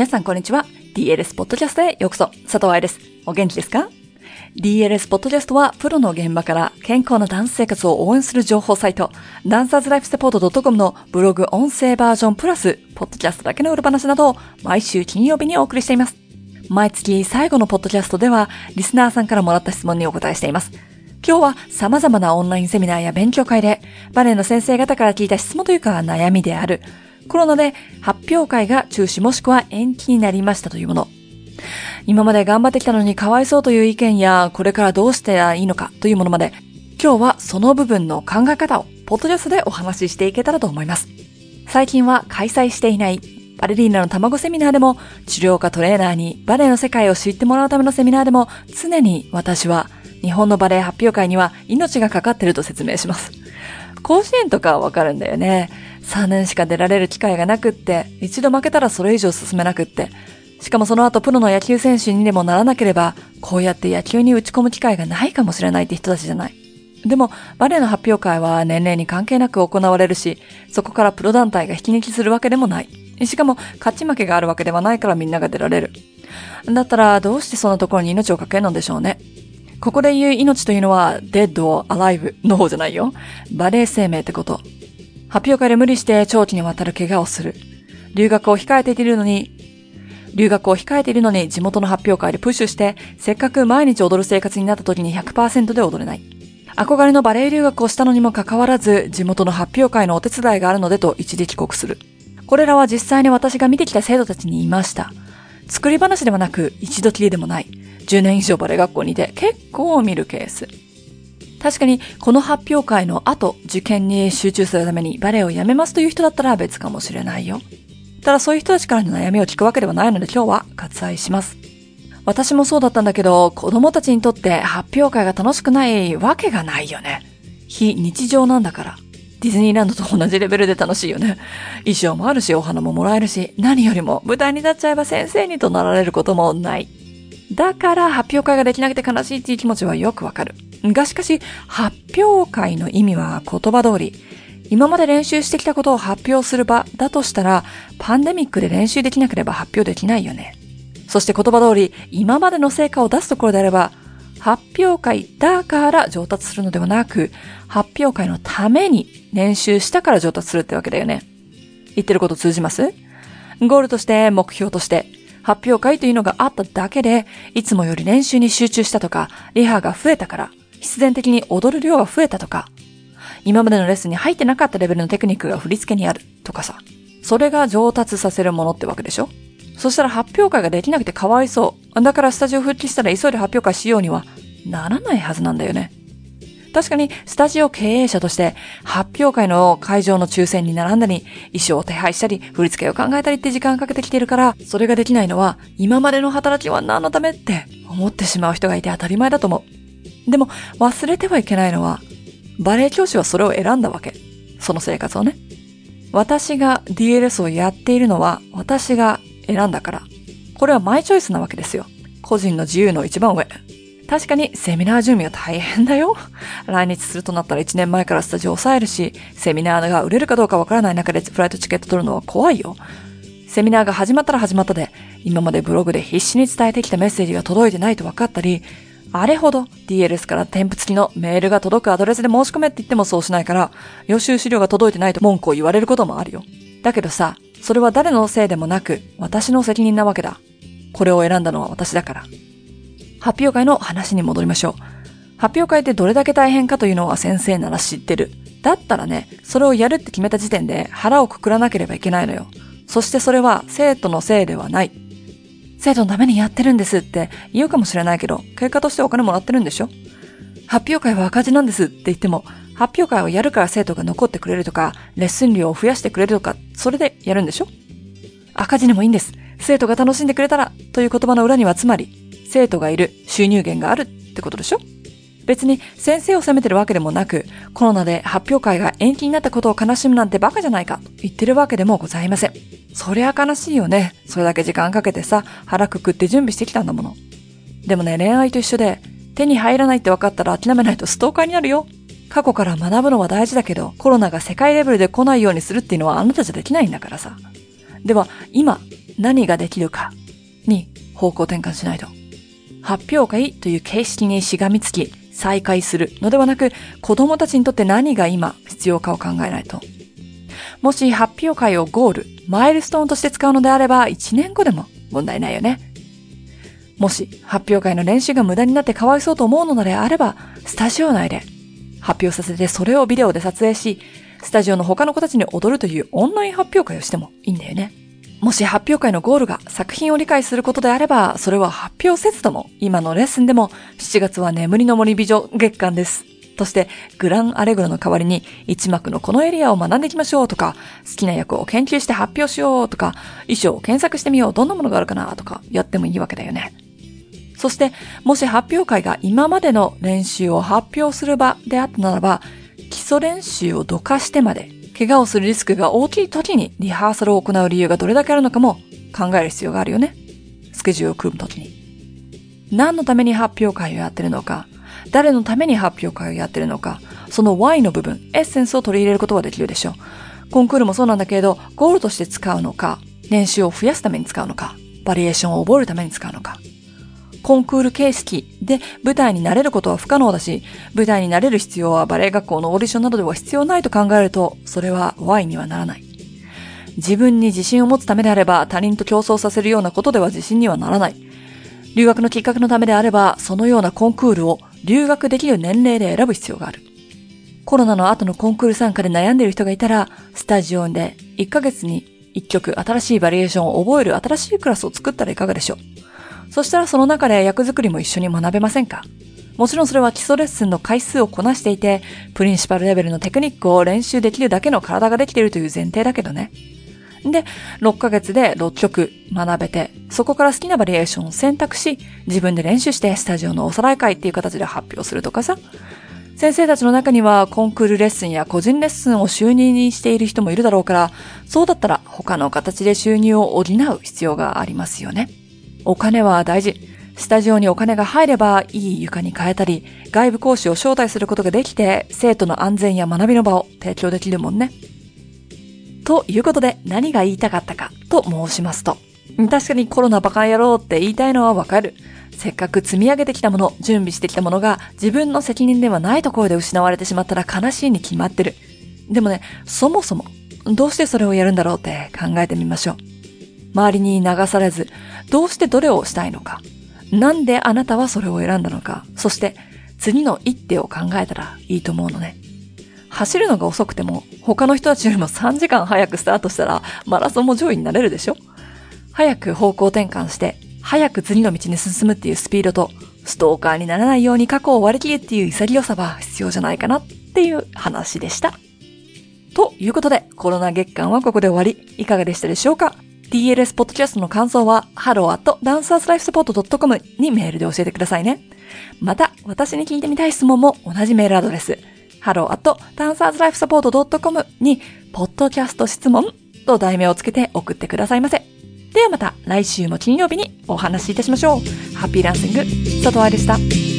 皆さんこんにちは。DLS ポッドキャストへようこそ。佐藤愛です。お元気ですか ?DLS ポッドキャストはプロの現場から健康なダンス生活を応援する情報サイト、ダンサーズライフサポート .com のブログ音声バージョンプラス、ポッドキャストだけの裏話などを毎週金曜日にお送りしています。毎月最後のポッドキャストでは、リスナーさんからもらった質問にお答えしています。今日は様々なオンラインセミナーや勉強会で、バレエの先生方から聞いた質問というか悩みである、コロナで発表会が中止もしくは延期になりましたというもの。今まで頑張ってきたのにかわいそうという意見や、これからどうしていいのかというものまで、今日はその部分の考え方をポッドキャストでお話ししていけたらと思います。最近は開催していないバレリーナの卵セミナーでも、治療家トレーナーにバレエの世界を知ってもらうためのセミナーでも、常に私は日本のバレエ発表会には命がかかってると説明します。甲子園とかはわかるんだよね。3年しか出られる機会がなくって、一度負けたらそれ以上進めなくって、しかもその後プロの野球選手にでもならなければ、こうやって野球に打ち込む機会がないかもしれないって人たちじゃない。でも、バレエの発表会は年齢に関係なく行われるし、そこからプロ団体が引き抜きするわけでもない。しかも、勝ち負けがあるわけではないからみんなが出られる。だったら、どうしてそんなところに命をかけるのでしょうね。ここで言う命というのは、dead or alive の方じゃないよ。バレエ生命ってこと。発表会で無理して長期にわたる怪我をする。留学を控えているのに、留学を控えているのに地元の発表会でプッシュして、せっかく毎日踊る生活になった時に100%で踊れない。憧れのバレエ留学をしたのにもかかわらず、地元の発表会のお手伝いがあるのでと一時帰国する。これらは実際に私が見てきた生徒たちに言いました。作り話ではなく、一度きりでもない。10年以上バレエ学校にいて結構見るケース。確かに、この発表会の後、受験に集中するためにバレエをやめますという人だったら別かもしれないよ。ただそういう人たちからの悩みを聞くわけではないので今日は割愛します。私もそうだったんだけど、子供たちにとって発表会が楽しくないわけがないよね。非日常なんだから。ディズニーランドと同じレベルで楽しいよね。衣装もあるし、お花ももらえるし、何よりも舞台に立っちゃえば先生にとなられることもない。だから発表会ができなくて悲しいっていう気持ちはよくわかる。がしかし、発表会の意味は言葉通り、今まで練習してきたことを発表する場だとしたら、パンデミックで練習できなければ発表できないよね。そして言葉通り、今までの成果を出すところであれば、発表会だから上達するのではなく、発表会のために練習したから上達するってわけだよね。言ってること通じます？ゴールとして目標として発表会というのがあっただけで、いつもより練習に集中したとか、リハが増えたから、必然的に踊る量が増えたとか、今までのレッスンに入ってなかったレベルのテクニックが振り付けにあるとかさ。それが上達させるものってわけでしょ？そしたら発表会ができなくてかわいそう。だからスタジオ復帰したら急いで発表会しようにはならないはずなんだよね。確かに、スタジオ経営者として、発表会の会場の抽選に並んだり、衣装を手配したり、振り付けを考えたりって時間かけてきてるから、それができないのは、今までの働きは何のためって思ってしまう人がいて当たり前だと思う。でも、忘れてはいけないのは、バレエ教師はそれを選んだわけ。その生活をね。私が DLS をやっているのは、私が選んだから。これはマイチョイスなわけですよ。個人の自由の一番上。確かにセミナー準備は大変だよ。来日するとなったら1年前からスタジオを抑えるし、セミナーが売れるかどうかわからない中でフライトチケット取るのは怖いよ。セミナーが始まったら始まったで、今までブログで必死に伝えてきたメッセージが届いてないと分かったり、あれほど DLS から添付付きのメールが届くアドレスで申し込めって言ってもそうしないから、予習資料が届いてないと文句を言われることもあるよ。だけどさ、それは誰のせいでもなく、私の責任なわけだ。これを選んだのは私だから。発表会の話に戻りましょう。発表会ってどれだけ大変かというのは先生なら知ってる。だったらね、それをやるって決めた時点で腹をくくらなければいけないのよ。そしてそれは生徒のせいではない。生徒のためにやってるんですって言うかもしれないけど、結果としてお金もらってるんでしょ？発表会は赤字なんですって言っても、発表会をやるから生徒が残ってくれるとか、レッスン量を増やしてくれるとか、それでやるんでしょ？赤字でもいいんです。生徒が楽しんでくれたら、という言葉の裏にはつまり、生徒がいる、収入源があるってことでしょ？別に先生を責めてるわけでもなく、コロナで発表会が延期になったことを悲しむなんてバカじゃないかと言ってるわけでもございません。そりゃ悲しいよね。それだけ時間かけてさ、腹くくって準備してきたんだもの。でもね、恋愛と一緒で、手に入らないって分かったら諦めないとストーカーになるよ。過去から学ぶのは大事だけど、コロナが世界レベルで来ないようにするっていうのはあなたじゃできないんだからさ。では、今、何ができるかに方向転換しないと。発表会という形式にしがみつき再開するのではなく、子供たちにとって何が今必要かを考えないと。もし発表会をゴール、マイルストーンとして使うのであれば、1年後でも問題ないよね。もし発表会の練習が無駄になってかわいそうと思うのであれば、スタジオ内で発表させてそれをビデオで撮影し、スタジオの他の子たちに踊るというオンライン発表会をしてもいいんだよね。もし発表会のゴールが作品を理解することであれば、それは発表せずとも、今のレッスンでも、7月は眠りの森美女月間です。として、グランアレグロの代わりに、一幕のこのエリアを学んでいきましょうとか、好きな役を研究して発表しようとか、衣装を検索してみよう、どんなものがあるかなとか、やってもいいわけだよね。そして、もし発表会が今までの練習を発表する場であったならば、基礎練習をどかしてまで怪我をするリスクが大きい時にリハーサルを行う理由がどれだけあるのかも考える必要があるよね。スケジュールを組む時に。何のために発表会をやってるのか、誰のために発表会をやってるのか、その Y の部分、エッセンスを取り入れることはできるでしょう。コンクールもそうなんだけれど、ゴールとして使うのか、練習を増やすために使うのか、バリエーションを覚えるために使うのか。コンクール形式で舞台になれることは不可能だし、舞台になれる必要はバレエ学校のオーディションなどでは必要ないと考えると、それは Y にはならない。自分に自信を持つためであれば他人と競争させるようなことでは自信にはならない。留学のきっかけのためであれば、そのようなコンクールを留学できる年齢で選ぶ必要がある。コロナの後のコンクール参加で悩んでいる人がいたら、スタジオで1ヶ月に1曲新しいバリエーションを覚える新しいクラスを作ったらいかがでしょう。そしたらその中で役作りも一緒に学べませんか？もちろんそれは基礎レッスンの回数をこなしていて、プリンシパルレベルのテクニックを練習できるだけの体ができているという前提だけどね。で、6ヶ月で6曲学べて、そこから好きなバリエーションを選択し、自分で練習してスタジオのおさらい会っていう形で発表するとかさ。先生たちの中にはコンクールレッスンや個人レッスンを収入にしている人もいるだろうから、そうだったら他の形で収入を補う必要がありますよね。お金は大事。スタジオにお金が入ればいい床に変えたり、外部講師を招待することができて、生徒の安全や学びの場を提供できるもんね。ということで何が言いたかったかと申しますと、確かにコロナバカ野郎って言いたいのはわかる。せっかく積み上げてきたもの、準備してきたものが自分の責任ではないところで失われてしまったら悲しいに決まってる。でもね、そもそもどうしてそれをやるんだろうって考えてみましょう。周りに流されず、どうしてどれをしたいのか。なんであなたはそれを選んだのか。そして次の一手を考えたらいいと思うのね。走るのが遅くても他の人たちよりも3時間早くスタートしたらマラソンも上位になれるでしょ？早く方向転換して早く次の道に進むっていうスピードとストーカーにならないように過去を割り切るっていう潔さは必要じゃないかなっていう話でした。ということでコロナ月間はここで終わりいかがでしたでしょうか？DLS ポッドキャストの感想は、hello.dancerslifesupport.com にメールで教えてくださいね。また、私に聞いてみたい質問も同じメールアドレス、ハローアットダンサーズライフサポートドットコムに、ポッドキャスト質問と題名をつけて送ってくださいませ。ではまた来週も金曜日にお話しいたしましょう。ハッピーランシング、佐藤愛でした。